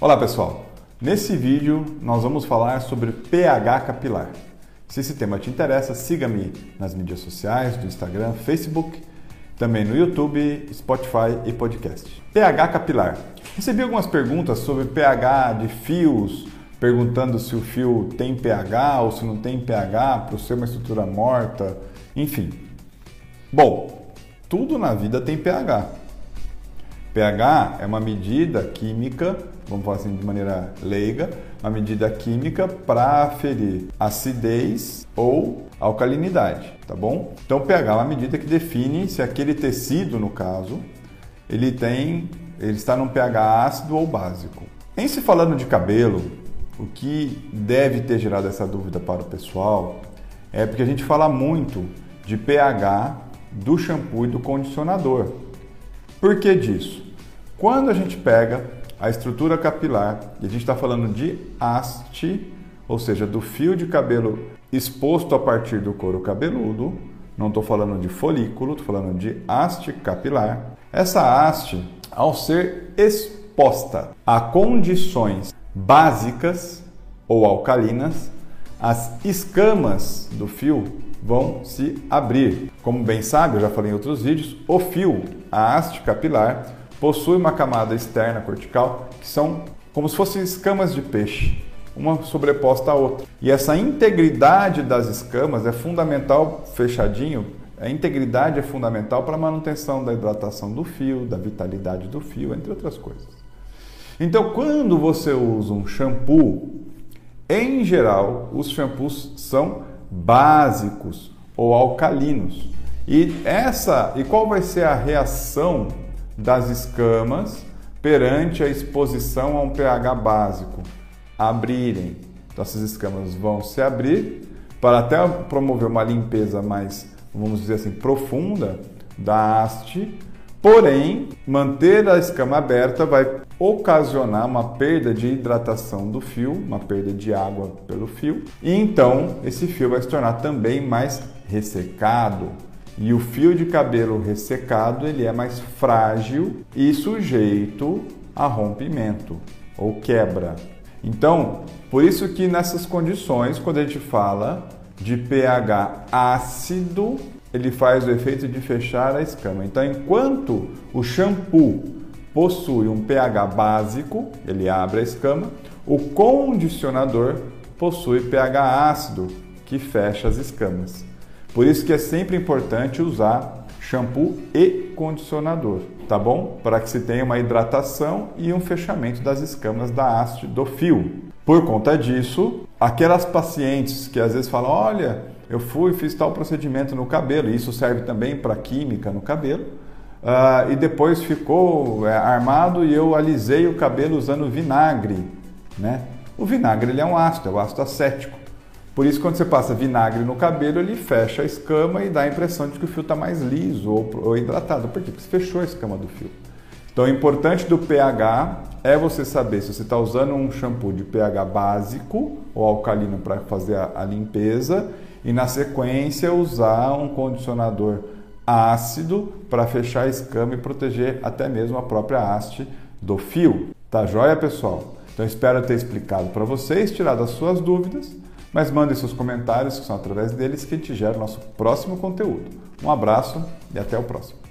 Olá pessoal, nesse vídeo nós vamos falar sobre pH capilar. Se esse tema te interessa, siga-me nas mídias sociais, do Instagram, Facebook, também no YouTube, Spotify e podcast. pH capilar. Recebi algumas perguntas sobre pH de fios, perguntando se o fio tem pH ou se não tem pH, para ser uma estrutura morta, enfim. Bom, tudo na vida tem pH pH é uma medida química, vamos falar assim de maneira leiga, uma medida química para aferir acidez ou alcalinidade, tá bom? Então pH é uma medida que define se aquele tecido, no caso, ele tem, ele está num pH ácido ou básico. Em se falando de cabelo, o que deve ter gerado essa dúvida para o pessoal é porque a gente fala muito de pH do shampoo e do condicionador. Por que disso? Quando a gente pega a estrutura capilar e a gente está falando de haste, ou seja, do fio de cabelo exposto a partir do couro cabeludo, não estou falando de folículo, estou falando de haste capilar. Essa haste, ao ser exposta a condições básicas ou alcalinas, as escamas do fio vão se abrir. Como bem sabe, eu já falei em outros vídeos, o fio, a haste capilar, possui uma camada externa cortical que são como se fossem escamas de peixe, uma sobreposta à outra. E essa integridade das escamas é fundamental, fechadinho, a integridade é fundamental para a manutenção da hidratação do fio, da vitalidade do fio, entre outras coisas. Então, quando você usa um shampoo, em geral, os shampoos são básicos ou alcalinos. E essa, e qual vai ser a reação das escamas perante a exposição a um pH básico abrirem. Então essas escamas vão se abrir para até promover uma limpeza mais, vamos dizer assim, profunda da haste. Porém, manter a escama aberta vai ocasionar uma perda de hidratação do fio, uma perda de água pelo fio, e então esse fio vai se tornar também mais ressecado, e o fio de cabelo ressecado ele é mais frágil e sujeito a rompimento ou quebra. Então, por isso que nessas condições, quando a gente fala de pH ácido, ele faz o efeito de fechar a escama. Então, enquanto o shampoo possui um pH básico, ele abre a escama, o condicionador possui pH ácido, que fecha as escamas. Por isso que é sempre importante usar shampoo e condicionador, tá bom? Para que se tenha uma hidratação e um fechamento das escamas da haste do fio. Por conta disso, aquelas pacientes que às vezes falam: olha, eu fui fiz tal procedimento no cabelo, isso serve também para química no cabelo, uh, e depois ficou é, armado e eu alisei o cabelo usando vinagre, né? O vinagre ele é um ácido, é o ácido acético. Por isso, quando você passa vinagre no cabelo, ele fecha a escama e dá a impressão de que o fio está mais liso ou, ou hidratado. Por quê? Porque você fechou a escama do fio. Então, o importante do pH é você saber se você está usando um shampoo de pH básico ou alcalino para fazer a, a limpeza e, na sequência, usar um condicionador ácido para fechar a escama e proteger até mesmo a própria haste do fio. Tá joia, pessoal? Então, espero ter explicado para vocês, tirado as suas dúvidas. Mas mandem seus comentários, que são através deles que a gente gera o nosso próximo conteúdo. Um abraço e até o próximo.